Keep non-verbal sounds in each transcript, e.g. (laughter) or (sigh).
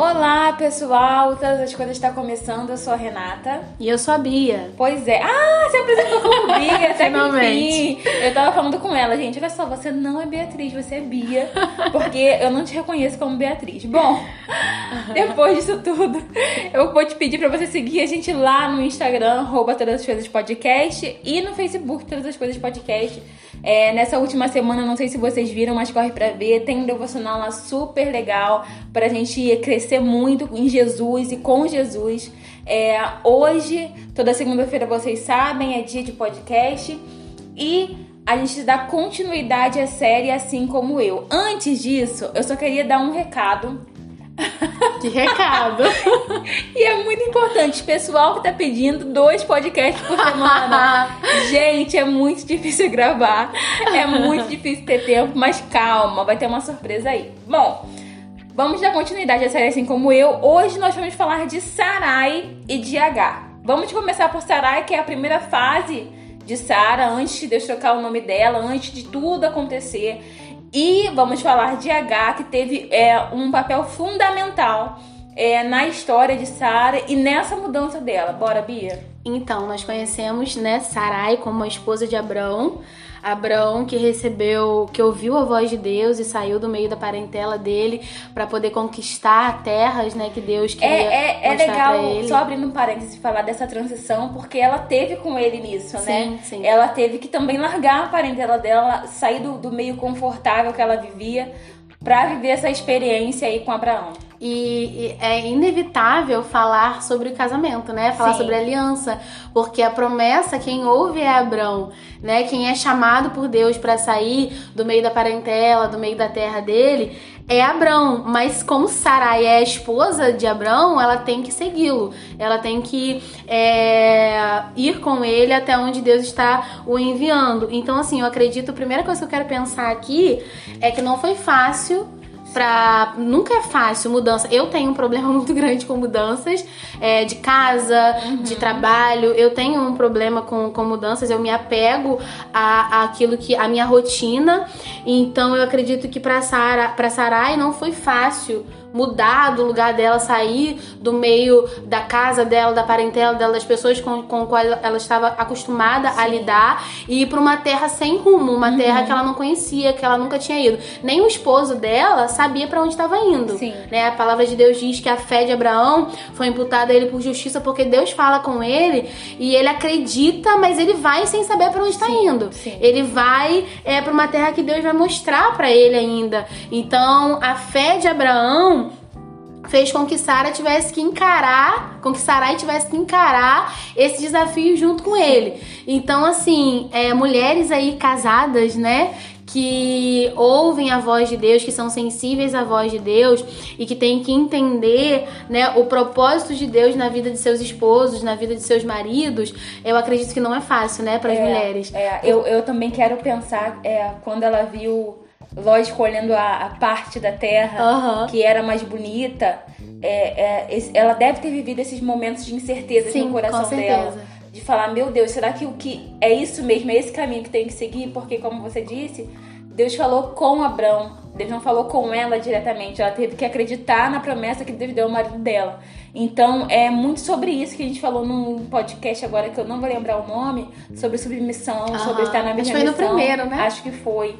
Olá, pessoal! Todas as coisas estão começando. Eu sou a Renata. E eu sou a Bia. Pois é. Ah, se apresentou como Bia, até Finalmente. que enfim. Eu tava falando com ela, gente. Olha só, você não é Beatriz, você é Bia. Porque eu não te reconheço como Beatriz. Bom, (laughs) depois disso tudo, eu vou te pedir pra você seguir a gente lá no Instagram, arroba Todas as Coisas Podcast, e no Facebook, Todas as Coisas Podcast. É, nessa última semana, não sei se vocês viram, mas corre pra ver. Tem um devocional lá super legal pra gente crescer muito em Jesus e com Jesus. É, hoje, toda segunda-feira, vocês sabem, é dia de podcast. E a gente dá continuidade à série assim como eu. Antes disso, eu só queria dar um recado. (laughs) Que recado! (laughs) E é muito importante, pessoal que tá pedindo dois podcasts por semana. (laughs) Gente, é muito difícil gravar. É muito (laughs) difícil ter tempo, mas calma, vai ter uma surpresa aí. Bom, vamos dar continuidade à série assim como eu. Hoje nós vamos falar de Sarai e de H. Vamos começar por Sarai, que é a primeira fase de Sara, antes de Deus trocar o nome dela, antes de tudo acontecer. E vamos falar de H, que teve é, um papel fundamental é, na história de Sara e nessa mudança dela. Bora, Bia? Então, nós conhecemos, né, Sarai como a esposa de Abrão. Abrão que recebeu, que ouviu a voz de Deus e saiu do meio da parentela dele para poder conquistar terras, né, que Deus queria É, é, é legal, só abrindo um parênteses, falar dessa transição, porque ela teve com ele nisso, né? Sim, sim. Ela teve que também largar a parentela dela, sair do, do meio confortável que ela vivia, pra viver essa experiência aí com Abraão. E, e é inevitável falar sobre o casamento, né? Falar Sim. sobre a aliança, porque a promessa, quem ouve é Abrão, né? Quem é chamado por Deus para sair do meio da parentela, do meio da terra dele, é Abrão. Mas como Sarai é a esposa de Abrão, ela tem que segui-lo. Ela tem que é, ir com ele até onde Deus está o enviando. Então, assim, eu acredito, a primeira coisa que eu quero pensar aqui é que não foi fácil pra. Nunca é fácil mudança. Eu tenho um problema (laughs) muito grande com mudanças é, de casa, de trabalho. Eu tenho um problema com, com mudanças. Eu me apego a, a aquilo que. a minha rotina. Então eu acredito que pra, Sara, pra Sarai não foi fácil mudar do lugar dela, sair do meio da casa dela, da parentela dela, das pessoas com, com qual ela estava acostumada a lidar e ir pra uma terra sem rumo, uma terra que ela não conhecia, que ela nunca tinha ido. Nem o esposo dela sabia pra onde estava indo. Sim. Né? A palavra de Deus diz que a fé de Abraão foi imputada a ele por justiça porque Deus fala com ele e ele acredita, mas ele vai sem saber pra onde está indo. sim. Ele vai é, para uma terra que Deus vai mostrar pra ele ainda. Então, a fé de Abraão fez com que Sara tivesse que encarar, com que Sarai tivesse que encarar esse desafio junto com ele. Então, assim, é, mulheres aí casadas, né? Que ouvem a voz de Deus, que são sensíveis à voz de Deus e que têm que entender né, o propósito de Deus na vida de seus esposos, na vida de seus maridos, eu acredito que não é fácil, né, para as É, mulheres. É, eu, eu também quero pensar é, quando ela viu, lógico, olhando a, a parte da terra Aham. que era mais bonita, é, é, ela deve ter vivido esses momentos de incerteza Sim, no coração dela. De falar, meu Deus, será que o que é isso mesmo, é esse caminho que tem que seguir? Porque, como você disse, Deus falou com Abrão, Deus não falou com ela diretamente, ela teve que acreditar na promessa que Deus deu ao marido dela. Então, é muito sobre isso que a gente falou num podcast agora, que eu não vou lembrar o nome, sobre submissão, sobre Aham. estar na Acho mesma que foi no primeiro, né? Acho que foi.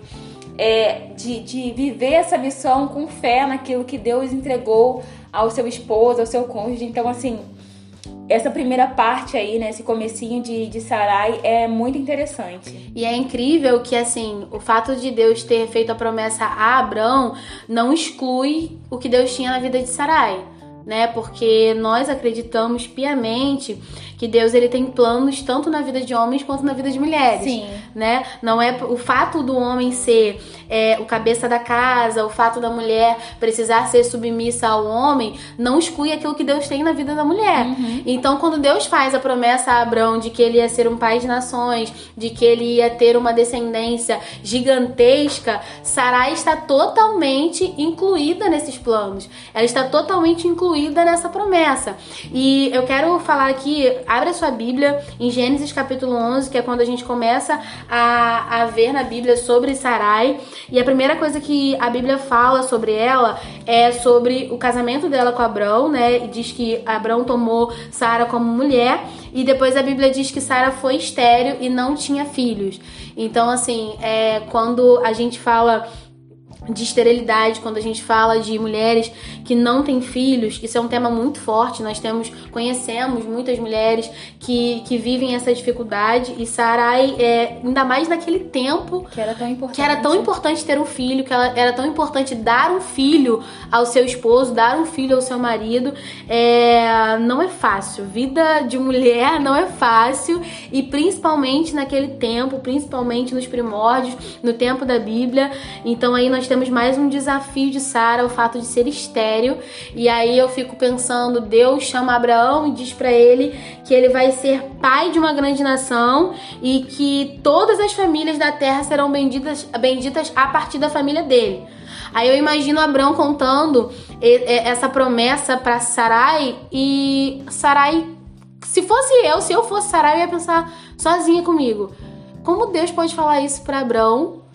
É, de, de viver essa missão com fé naquilo que Deus entregou ao seu esposo, ao seu cônjuge. Então, assim, essa primeira parte aí, né, esse comecinho de, de Sarai é muito interessante. E é incrível que, assim, o fato de Deus ter feito a promessa a Abrão não exclui o que Deus tinha na vida de Sarai. Né? Porque nós acreditamos piamente que Deus ele tem planos tanto na vida de homens quanto na vida de mulheres. Sim. Né? Não é o fato do homem ser é, o cabeça da casa, o fato da mulher precisar ser submissa ao homem, não exclui aquilo que Deus tem na vida da mulher. Então, quando Deus faz a promessa a Abraão de que ele ia ser um pai de nações, de que ele ia ter uma descendência gigantesca, Sarai está totalmente incluída nesses planos. Ela está totalmente incluída nessa promessa. E eu quero falar aqui, abre a sua Bíblia em Gênesis capítulo 11, que é quando a gente começa a, a ver na Bíblia sobre Sarai. E a primeira coisa que a Bíblia fala sobre ela é sobre o casamento dela com Abrão, né? E diz que Abrão tomou Sara como mulher. E depois a Bíblia diz que Sara foi estéreo e não tinha filhos. Então, assim, é, quando a gente fala de esterilidade, quando a gente fala de mulheres que não têm filhos, isso é um tema muito forte. Nós temos, conhecemos muitas mulheres que, que vivem essa dificuldade e Sarai, é, ainda mais naquele tempo que era tão importante, que era tão importante ter um filho, que ela, era tão importante dar um filho ao seu esposo, dar um filho ao seu marido, é, não é fácil. Vida de mulher não é fácil e principalmente naquele tempo, principalmente nos primórdios, no tempo da Bíblia. Então aí nós temos mais um desafio de Sara, o fato de ser estéreo. E aí eu fico pensando, Deus chama Abraão e diz para ele que ele vai ser pai de uma grande nação e que todas as famílias da terra serão benditas, benditas a partir da família dele. Aí eu imagino Abraão contando essa promessa para Sarai e Sarai, se fosse eu, se eu fosse Sarai, eu ia pensar sozinha comigo. Como Deus pode falar isso para Abraão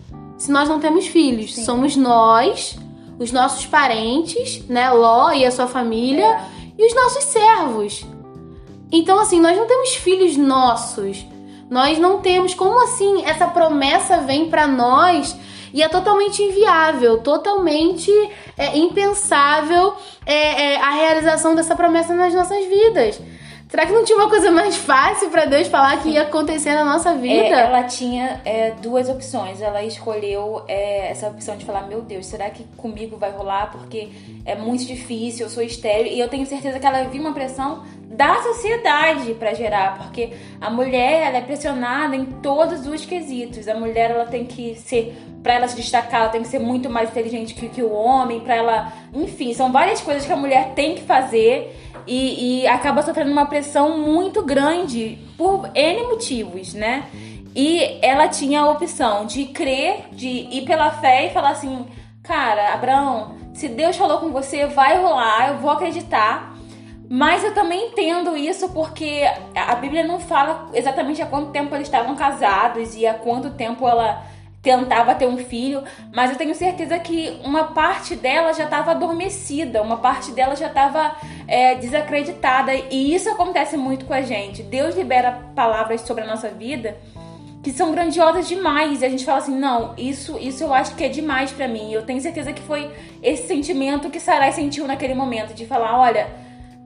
se nós não temos filhos? Sim. Somos nós, os nossos parentes, né, Ló e a sua família, é. e os nossos servos. Então, assim, nós não temos filhos nossos. Nós não temos. Como assim essa promessa vem para nós e é totalmente inviável, totalmente é, impensável é, é, a realização dessa promessa nas nossas vidas? Será que não tinha uma coisa mais fácil para Deus falar que ia acontecer na nossa é, vida? É, ela tinha é, duas opções. Ela escolheu é, essa opção de falar: Meu Deus, será que comigo vai rolar? Porque é muito difícil, eu sou estéreo. E eu tenho certeza que ela viu uma pressão da sociedade para gerar, porque a mulher ela é pressionada em todos os quesitos. A mulher ela tem que ser para ela se destacar, ela tem que ser muito mais inteligente que, que o homem, para ela, enfim, são várias coisas que a mulher tem que fazer e, e acaba sofrendo uma pressão muito grande por N motivos, né? E ela tinha a opção de crer, de ir pela fé e falar assim: Cara, Abraão, se Deus falou com você, vai rolar, eu vou acreditar. Mas eu também entendo isso porque a Bíblia não fala exatamente há quanto tempo eles estavam casados e há quanto tempo ela tentava ter um filho, mas eu tenho certeza que uma parte dela já estava adormecida, uma parte dela já estava é, desacreditada e isso acontece muito com a gente. Deus libera palavras sobre a nossa vida que são grandiosas demais e a gente fala assim, não, isso, isso eu acho que é demais para mim. Eu tenho certeza que foi esse sentimento que Sarai sentiu naquele momento de falar, olha,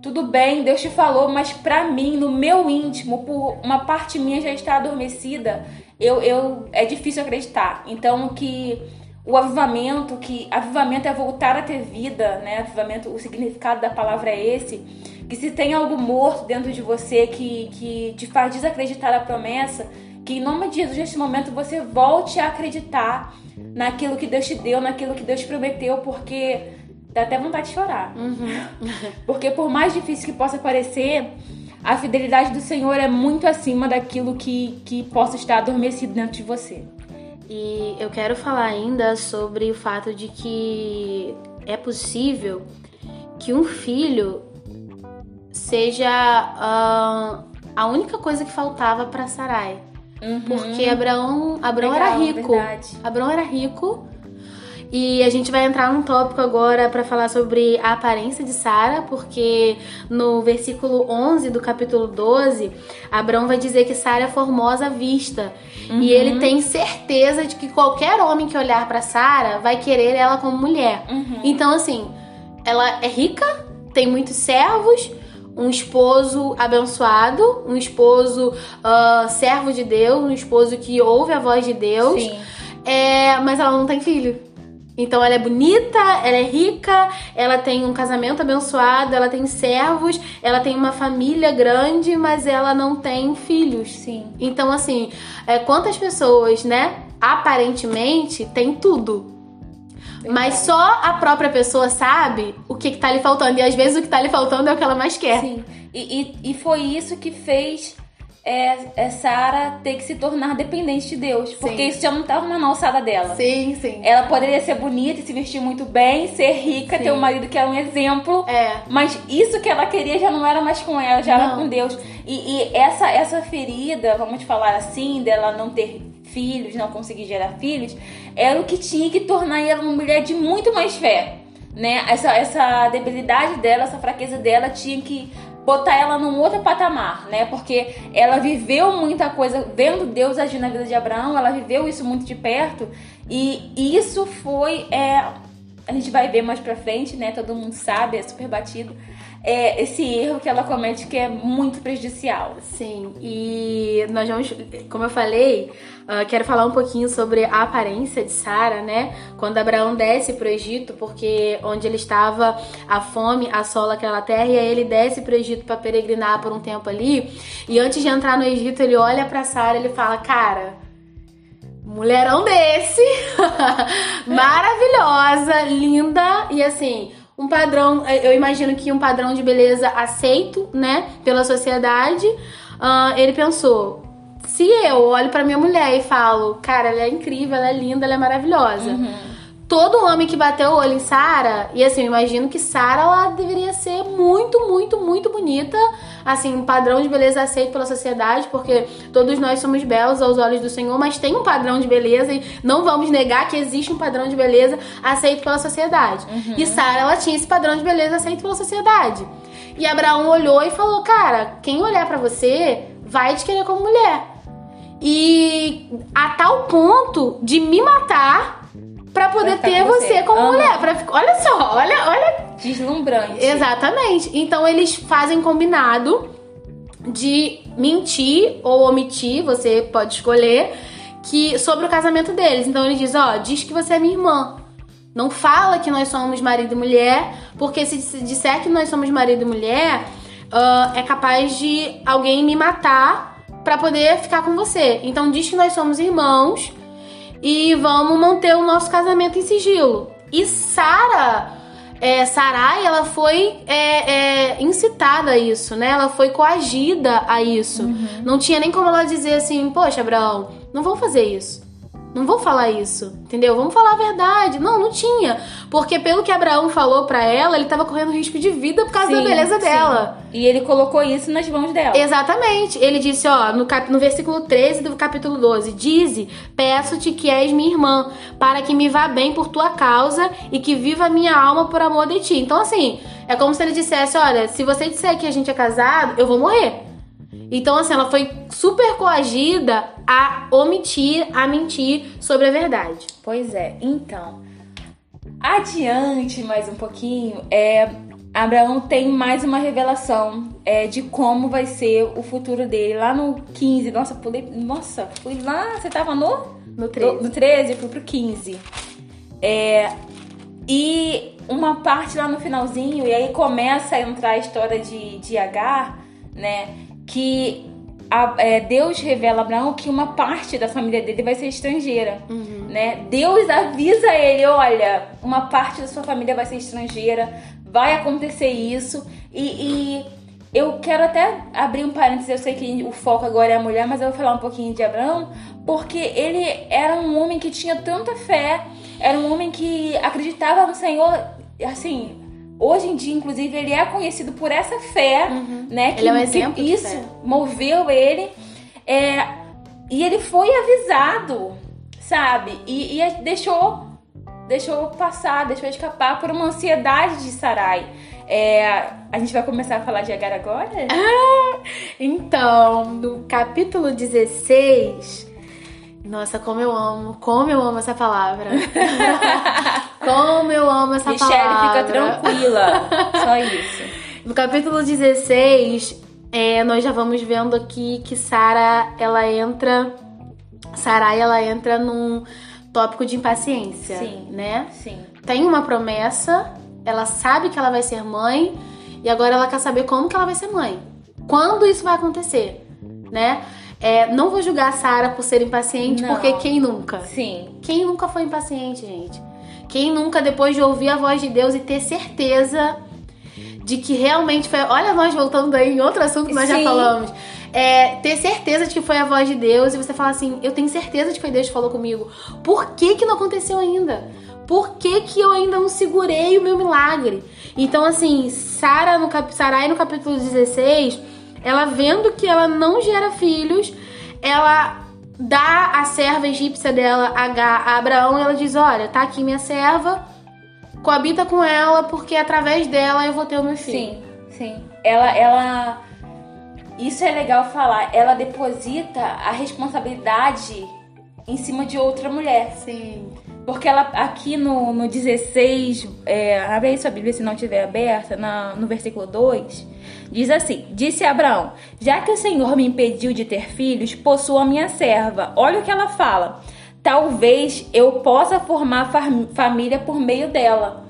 tudo bem, Deus te falou, mas para mim, no meu íntimo, por uma parte minha já está adormecida, eu, eu é difícil acreditar. Então que o avivamento, que avivamento é voltar a ter vida, né? Avivamento, o significado da palavra é esse, que se tem algo morto dentro de você que, que te faz desacreditar a promessa, que em nome de Jesus, neste momento, você volte a acreditar naquilo que Deus te deu, naquilo que Deus te prometeu, porque dá até vontade de chorar. Uhum. (laughs) Porque por mais difícil que possa parecer, a fidelidade do Senhor é muito acima daquilo que, que possa estar adormecido dentro de você. E eu quero falar ainda sobre o fato de que é possível que um filho seja uh, a única coisa que faltava para Sarai. Uhum. Porque Abraão, Abraão Legal, era rico. Verdade. Abraão era rico e a gente vai entrar num tópico agora para falar sobre a aparência de Sara, porque no versículo 11 do capítulo 12, Abraão vai dizer que Sara é formosa à vista. Uhum. E ele tem certeza de que qualquer homem que olhar para Sara vai querer ela como mulher. Uhum. Então, assim, ela é rica, tem muitos servos, um esposo abençoado, um esposo uh, servo de Deus, um esposo que ouve a voz de Deus. Sim. É, mas ela não tem filho. Então ela é bonita, ela é rica, ela tem um casamento abençoado, ela tem servos, ela tem uma família grande, mas ela não tem filhos. Sim. Então, assim, é, quantas pessoas, né, aparentemente tem tudo. Mas só a própria pessoa sabe o que, que tá lhe faltando. E às vezes o que tá lhe faltando é o que ela mais quer. Sim. E, e, e foi isso que fez é, é Sara ter que se tornar dependente de Deus. Porque isso já não estava na alçada dela. Sim, sim. Ela poderia ser bonita e se vestir muito bem, ser rica, Sim. ter um marido que era um exemplo. É. Mas isso que ela queria já não era mais com ela, já era Não. com Deus. E, e essa, essa ferida, vamos falar assim, dela não ter filhos, não conseguir gerar filhos, era o que tinha que tornar ela uma mulher de muito mais fé. Né? Essa, essa debilidade dela, essa fraqueza dela tinha que botar ela num outro patamar, né? Porque ela viveu muita coisa vendo Deus agir na vida de Abraão, ela viveu isso muito de perto e isso foi é, a gente vai ver mais pra frente, né? Todo mundo sabe, é super batido. É esse erro que ela comete que é muito prejudicial. Sim, e nós vamos, como eu falei, ah, quero falar um pouquinho sobre a aparência de Sara, né? Quando Abraão desce pro Egito, porque onde ele estava, a fome assola aquela terra, e aí ele desce pro Egito para peregrinar por um tempo ali. E antes de entrar no Egito, ele olha pra Sara e ele fala: Cara, mulherão desse, (laughs) maravilhosa, linda e assim. Um padrão, eu imagino que um padrão de beleza aceito, né, pela sociedade. Ah, ele pensou: se eu olho pra minha mulher e falo, cara, ela é incrível, ela é linda, ela é maravilhosa. Todo homem que bateu o olho em Sara, e assim, eu imagino que Sara ela deveria ser muito, muito, muito bonita, assim, um padrão de beleza aceito pela sociedade, porque todos nós somos belos aos olhos do Senhor, mas tem um padrão de beleza e não vamos negar que existe um padrão de beleza aceito pela sociedade. E Sara, ela tinha esse padrão de beleza aceito pela sociedade. E Abraão olhou e falou: "Cara, quem olhar pra você vai te querer como mulher". E a tal ponto de me matar pra poder ficar ter você, você. como mulher. Pra, olha só, olha, olha. Deslumbrante. Exatamente. Então eles fazem combinado de mentir ou omitir, você pode escolher, que sobre o casamento deles. Então ele diz, ó, diz que você é minha irmã. Não fala que nós somos marido e mulher, porque se se disser que nós somos marido e mulher, ah, é capaz de alguém me matar pra poder ficar com você. Então diz que nós somos irmãos e vamos manter o nosso casamento em sigilo. E Sara, é, Sarai, ela foi é, é, incitada a isso, né? Ela foi coagida a isso. Não tinha nem como ela dizer assim, poxa, Abraão, não vou fazer isso. Não vou falar isso, entendeu? Vamos falar a verdade. Não, não tinha. Porque pelo que Abraão falou pra ela, ele tava correndo risco de vida por causa da Sim, beleza sim. dela. E ele colocou isso nas mãos dela. Exatamente. Ele disse, ó, no, cap- no versículo 13 do capítulo 12: Dize, peço-te que és minha irmã, para que me vá bem por tua causa e que viva a minha alma por amor de ti. Então, assim, é como se ele dissesse: Olha, se você disser que a gente é casado, eu vou morrer. Então, assim, ela foi super coagida a omitir, a mentir sobre a verdade. Pois é, então. Adiante mais um pouquinho, é, Abraão tem mais uma revelação é, de como vai ser o futuro dele. Lá no 15, nossa, pulei, nossa, fui lá, você tava no? No 13. No 13, fui pro 15. É, e uma parte lá no finalzinho, e aí começa a entrar a história de, de Agar, né? Que a- é, Deus revela a Abraão que uma parte da família dele vai ser estrangeira, né? Deus avisa ele, olha, uma parte da sua família vai ser estrangeira, vai acontecer isso, e, e eu quero até abrir um parênteses, eu sei que o foco agora é a mulher, mas eu vou falar um pouquinho de Abraão, porque ele era um homem que tinha tanta fé, era um homem que acreditava no Senhor, assim, hoje em dia, inclusive, ele é conhecido por essa fé, né? Ele é um que- exemplo que isso moveu ele, é, e ele foi avisado, sabe? E, e deixou deixou passar, deixou escapar por uma ansiedade de Sarai. É, a gente vai começar a falar de Agar agora? Então, no capítulo 16. Nossa, como eu amo, como eu amo essa palavra. (laughs) como eu amo essa Michelle, palavra. fica tranquila. Só isso. No capítulo 16, é, nós já vamos vendo aqui que Sara, ela entra. Sarai, ela entra num tópico de impaciência, Sim. né? Sim. Tem uma promessa, ela sabe que ela vai ser mãe e agora ela quer saber como que ela vai ser mãe. Quando isso vai acontecer, né? É, não vou julgar a Sara por ser impaciente, Não. porque quem nunca? Sim. Quem nunca foi impaciente, gente? Quem nunca, depois de ouvir a voz de Deus e ter certeza de que realmente foi. Olha, nós voltando aí em outro assunto que nós já Sim. falamos. é, ter certeza de que foi a voz de Deus e você falar assim: eu tenho certeza de que foi Deus que falou comigo. Por que, que não aconteceu ainda? Por que, que eu ainda não segurei o meu milagre? Então, assim, Sara no, cap... Sarai no capítulo 16, ela vendo que ela não gera filhos, ela dá a serva egípcia dela a Abraão e ela diz: Olha, tá aqui minha serva, coabita com ela, porque através dela eu vou ter o meu filho. Sim, sim. Ela, ela. Isso é legal falar. Ela deposita a responsabilidade em cima de outra mulher. Sim. Porque ela aqui no, no 16, é, abre aí sua Bíblia se não estiver aberta, na, no versículo 2, diz assim: Disse Abraão: Já que o Senhor me impediu de ter filhos, possuo a minha serva. Olha o que ela fala. Talvez eu possa formar família por meio dela.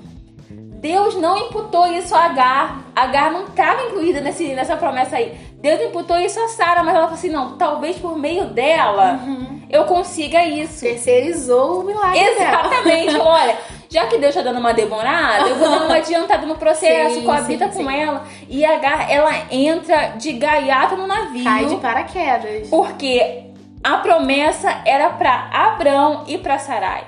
Deus não imputou isso a Agar. Agar não estava incluída nesse, nessa promessa aí. Deus imputou isso a Sara, mas ela falou assim: não, talvez por meio dela uhum. eu consiga isso. Terceirizou o milagre. Exatamente, olha. (laughs) Já que Deus tá dando uma demorada, eu vou dar uma (laughs) adiantada no processo, sim, coabita sim, com sim. ela. E Agar, ela entra de gaiato no navio. Cai de paraquedas. Porque a promessa era para Abrão e para Sarai.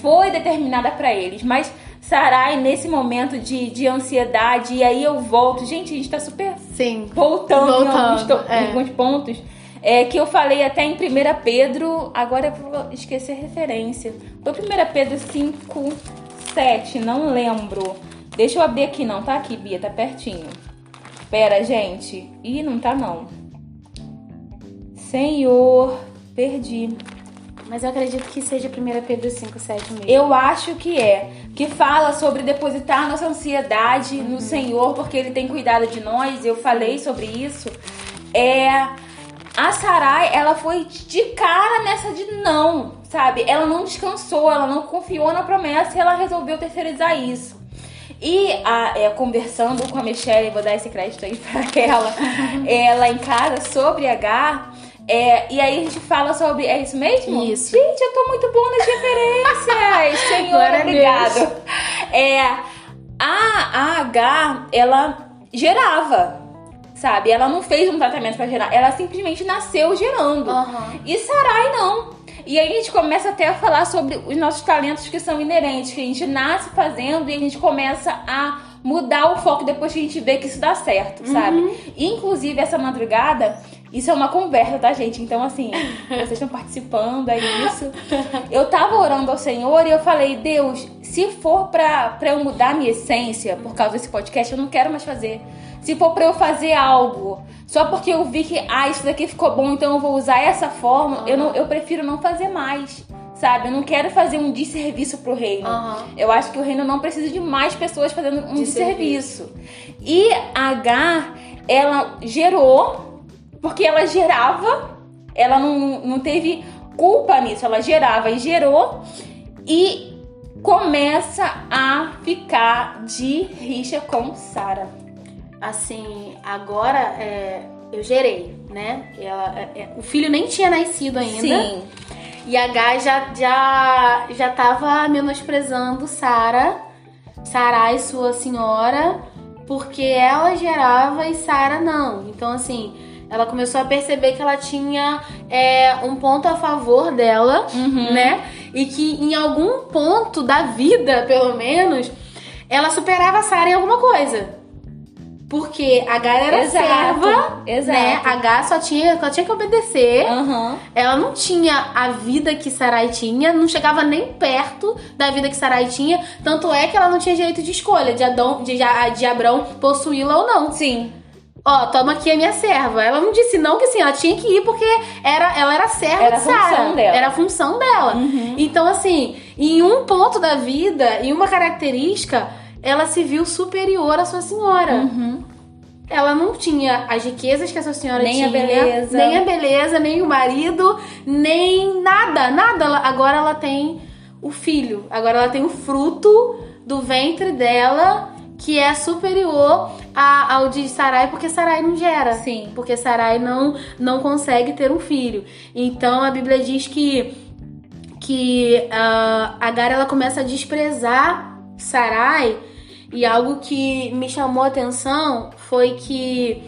Foi determinada para eles, mas Sarai, nesse momento de, de ansiedade, e aí eu volto. Gente, a gente tá super Sim. voltando, voltando em, alguns, é. em alguns pontos. É, que eu falei até em 1 Pedro, agora eu vou esquecer a referência. Foi 1 Pedro 5, 7, não lembro. Deixa eu abrir aqui, não, tá aqui, Bia, tá pertinho. Pera, gente. Ih, não tá não. Senhor, perdi. Mas eu acredito que seja 1 Pedro 5, 7 mesmo. Eu acho que é. Que fala sobre depositar nossa ansiedade uhum. no Senhor, porque Ele tem cuidado de nós. Eu falei sobre isso. É. A Sarai, ela foi de cara nessa de não, sabe? Ela não descansou, ela não confiou na promessa e ela resolveu terceirizar isso. E a, é, conversando com a Michelle, vou dar esse crédito aí (laughs) pra ela, ela em casa sobre H, é, e aí a gente fala sobre. É isso mesmo? Isso. Gente, eu tô muito boa nas referências. (laughs) Senhor, Glória obrigado. É, a, a H, ela gerava. Sabe? Ela não fez um tratamento para gerar. Ela simplesmente nasceu gerando. Uhum. E Sarai não. E aí a gente começa até a falar sobre os nossos talentos que são inerentes, que a gente nasce fazendo e a gente começa a mudar o foco depois que a gente vê que isso dá certo, sabe? Uhum. Inclusive, essa madrugada, isso é uma conversa, tá, gente? Então, assim, vocês estão participando, é isso. Eu tava orando ao Senhor e eu falei, Deus, se for pra, pra eu mudar minha essência por causa desse podcast, eu não quero mais fazer. Se for pra eu fazer algo só porque eu vi que, ah, isso daqui ficou bom, então eu vou usar essa forma, uhum. eu, não, eu prefiro não fazer mais sabe? Eu não quero fazer um desserviço pro reino. Uhum. Eu acho que o reino não precisa de mais pessoas fazendo um desserviço. E a H, ela gerou porque ela gerava, ela não, não teve culpa nisso, ela gerava e gerou e começa a ficar de rixa com Sara. Assim, agora é, eu gerei, né? Ela, é, é, o filho nem tinha nascido ainda. Sim. E a Gai já, já, já tava menosprezando Sara, Sarai, sua senhora, porque ela gerava e Sara não. Então, assim, ela começou a perceber que ela tinha é, um ponto a favor dela, uhum. né? E que em algum ponto da vida, pelo menos, ela superava a Sarah em alguma coisa. Porque a Gaia era exato, serva, exato. né? A Gaia só tinha, só tinha que obedecer. Uhum. Ela não tinha a vida que Sarai tinha, não chegava nem perto da vida que Sarai tinha. Tanto é que ela não tinha direito de escolha de, Adão, de, de Abrão possuí-la ou não. Sim ó, toma aqui a minha serva. Ela não disse não que assim, ela tinha que ir porque era, ela era serva era de Sara. dela. Era a função dela. Uhum. Então, assim, em um ponto da vida, em uma característica, ela se viu superior à sua senhora. Uhum. Ela não tinha as riquezas que a sua senhora nem tinha. Nem a beleza. Nem a beleza, nem o marido, nem nada, nada. Agora ela tem o filho. Agora ela tem o fruto do ventre dela que é superior a, ao de Sarai, porque Sarai não gera. Sim. Porque Sarai não, não consegue ter um filho. Então a Bíblia diz que, que uh, Agar ela começa a desprezar Sarai. E algo que me chamou a atenção foi que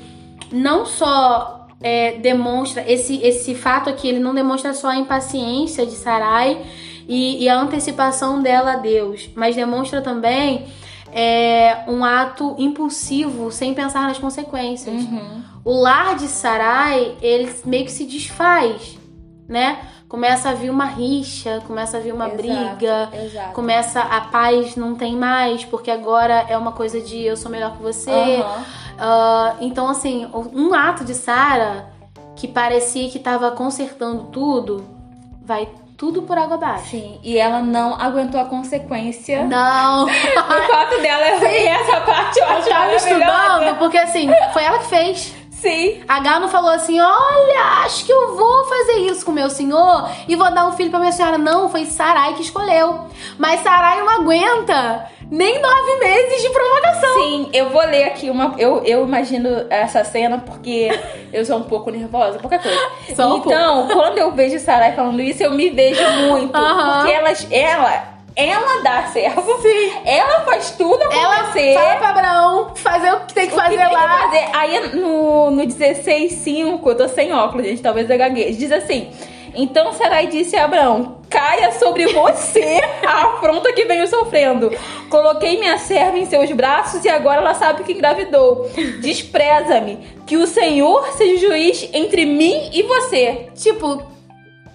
não só é, demonstra esse, esse fato aqui, ele não demonstra só a impaciência de Sarai e, e a antecipação dela a Deus, mas demonstra também é, um ato impulsivo sem pensar nas consequências. Uhum. O lar de Sarai, ele meio que se desfaz, né? Começa a vir uma rixa, começa a vir uma Exato, briga, exato. começa a paz não tem mais, porque agora é uma coisa de eu sou melhor que você. Aham. Ah, então, assim, um ato de Sara que parecia que tava consertando tudo, vai tudo por água abaixo. Sim, e ela não aguentou a consequência Não, (laughs) do fato dela. E essa parte eu eu acho tava maravilhosa. estudando, porque assim, foi ela que fez. Sim. A Gal não falou assim: olha, acho que eu vou fazer isso com meu senhor e vou dar um filho pra minha senhora. Não, foi Sarai que escolheu. Mas Sarai não aguenta nem nove meses de provocação. Sim, eu vou ler aqui uma. Eu, eu imagino essa cena porque eu sou um pouco nervosa, qualquer coisa. Só um então, quando eu vejo Sarai falando isso, eu me vejo muito. Porque ela, ela, ela dá certo. Sim. Ela faz tudo Ela acontecer. fala pra Abraão fazer o que tem que O que fazer tem que lá. fazer? Aí no, no 16,5, eu tô sem óculos, gente, talvez eu gagueje. Diz assim: Então Sarai disse a Abraão: Caia sobre você a afronta que venho sofrendo. Coloquei minha serva em seus braços e agora ela sabe que engravidou. Despreza-me, que o Senhor seja juiz entre mim e você. Tipo,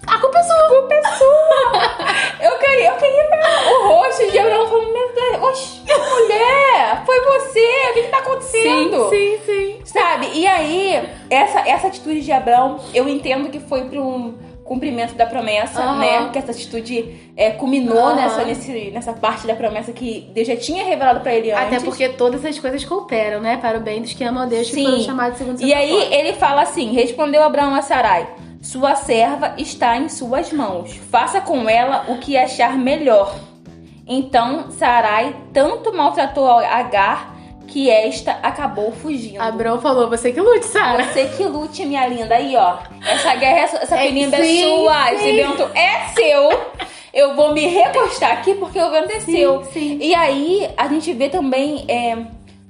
a culpa é sua. Culpa é sua. (laughs) Eu queria, eu queria ver o rosto de Abraão falando: Meu Deus, oxe, mulher, foi você, o que, que tá acontecendo? sim, sim. Sabe? E aí, essa, essa atitude de Abraão, eu entendo que foi para um cumprimento da promessa, Aham. né? Que essa atitude é, culminou Aham. nessa, nesse, nessa parte da promessa que Deus já tinha revelado para ele antes. Até porque todas as coisas cooperam, né? Para o bem dos que amam a Deus que Sim. foram chamados segundo seu E aí ele fala assim: respondeu Abraão a Sarai: Sua serva está em suas mãos. Faça com ela o que achar melhor. Então Sarai tanto maltratou Agar que esta acabou fugindo. Abraão falou, você que lute, Sara. Você que lute, minha linda. Aí, ó. Essa guerra, é sua- essa É, é sim, sua. sim. Esse vento é seu. Eu vou me recostar aqui porque o vento é seu. sim. E aí, a gente vê também é,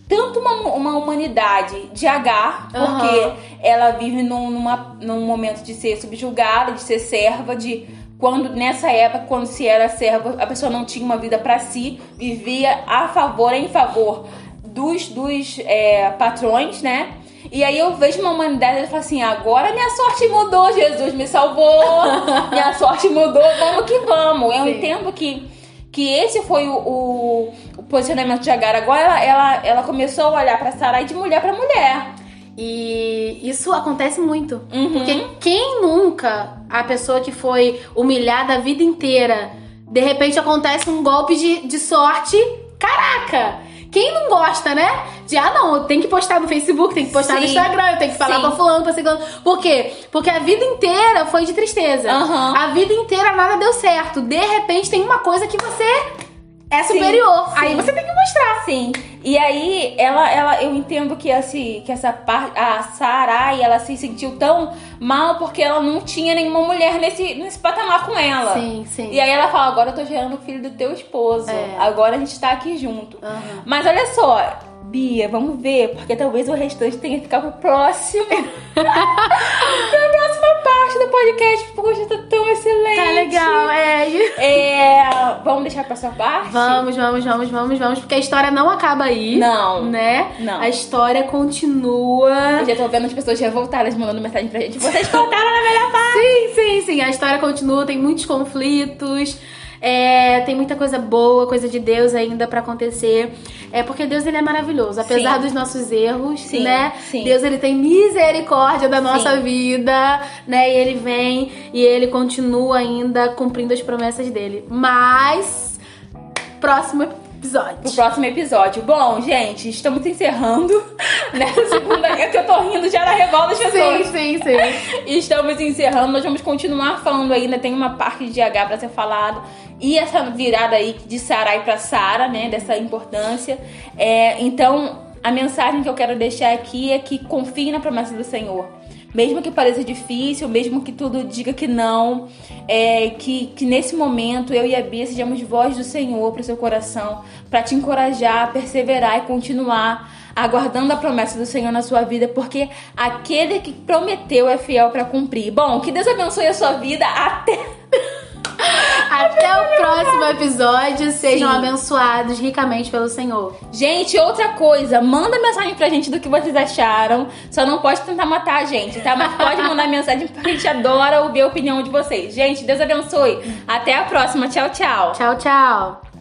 tanto uma, uma humanidade de Agar, porque Aham. ela vive num, numa, num momento de ser subjugada, de ser serva, de quando nessa época, quando se era serva, a pessoa não tinha uma vida pra si, vivia a favor, em favor dos, dos é, patrões, né? E aí eu vejo uma humanidade e falo assim, agora minha sorte mudou, Jesus me salvou, (laughs) minha sorte mudou, vamos que vamos. Eu Sim. entendo que, que esse foi o, o, o posicionamento de Agar. Agora ela, ela, ela começou a olhar pra Sarai de mulher pra mulher. E isso acontece muito. Uhum. Porque quem nunca, a pessoa que foi humilhada a vida inteira, de repente acontece um golpe de, de sorte, caraca! Quem não gosta, né? De, ah, não, eu tenho que postar no Facebook, tem que postar no Sim. Instagram, eu tenho que falar Sim. pra fulano, pra ciclano. Por quê? Porque a vida inteira foi de tristeza. Aham. A vida inteira nada deu certo. De repente tem uma coisa que você é Sim, superior. sim. Aí você tem que mostrar. Sim. E aí, ela, ela, eu entendo que, esse, que essa parte, a Sarai, ela se sentiu tão mal porque ela não tinha nenhuma mulher nesse, nesse patamar com ela. Sim, sim. E aí ela fala, agora eu tô gerando o filho do teu esposo. É. Agora a gente tá aqui junto. Aham. Mas olha só, Bia, vamos ver, porque talvez o restante tenha que ficar pro próximo. (laughs) pra próxima parte do podcast, porque tá tão excelente. Tá legal, é. É, vamos deixar pra sua parte? Vamos, vamos, vamos, vamos, vamos, porque a história não acaba aí. Não. Né? Não. A história continua. Eu já tô vendo as pessoas revoltadas mandando mensagem pra gente. Vocês contaram na melhor parte. Sim, sim, sim. A história continua, tem muitos conflitos. É, tem muita coisa boa, coisa de Deus ainda pra acontecer. É porque Deus ele é maravilhoso, apesar Sim. dos nossos erros, Sim, né? sim. Deus ele tem misericórdia da nossa vida, né? E ele vem e ele continua ainda cumprindo as promessas dele. Mas próximo episódio. Pro próximo episódio. Bom, gente, estamos encerrando (laughs) nessa segunda. É que eu tô rindo já da revolta das pessoas. Sim, sim, sim. (laughs) Estamos encerrando, nós vamos continuar falando ainda, tem uma parte de H pra ser falado. E essa virada aí de Sarai pra Sara, né? Dessa importância. É, então, a mensagem que eu quero deixar aqui é que confie na promessa do Senhor. mesmo que pareça difícil, mesmo que tudo diga que não, é, que, que nesse momento eu e a Bia sejamos voz do Senhor para o seu coração, para te encorajar perseverar e continuar aguardando a promessa do Senhor na sua vida, porque aquele que prometeu é fiel para cumprir. Bom, que Deus abençoe a sua vida até. (laughs) Até o próximo episódio. Sejam Sim. abençoados ricamente pelo Senhor. Gente, outra coisa, manda mensagem pra gente do que vocês acharam. Só não pode tentar matar a gente, tá? Mas pode mandar (laughs) mensagem porque a gente adora ouvir a opinião de vocês. Gente, Deus abençoe. Até a próxima. Tchau, tchau. Tchau, tchau.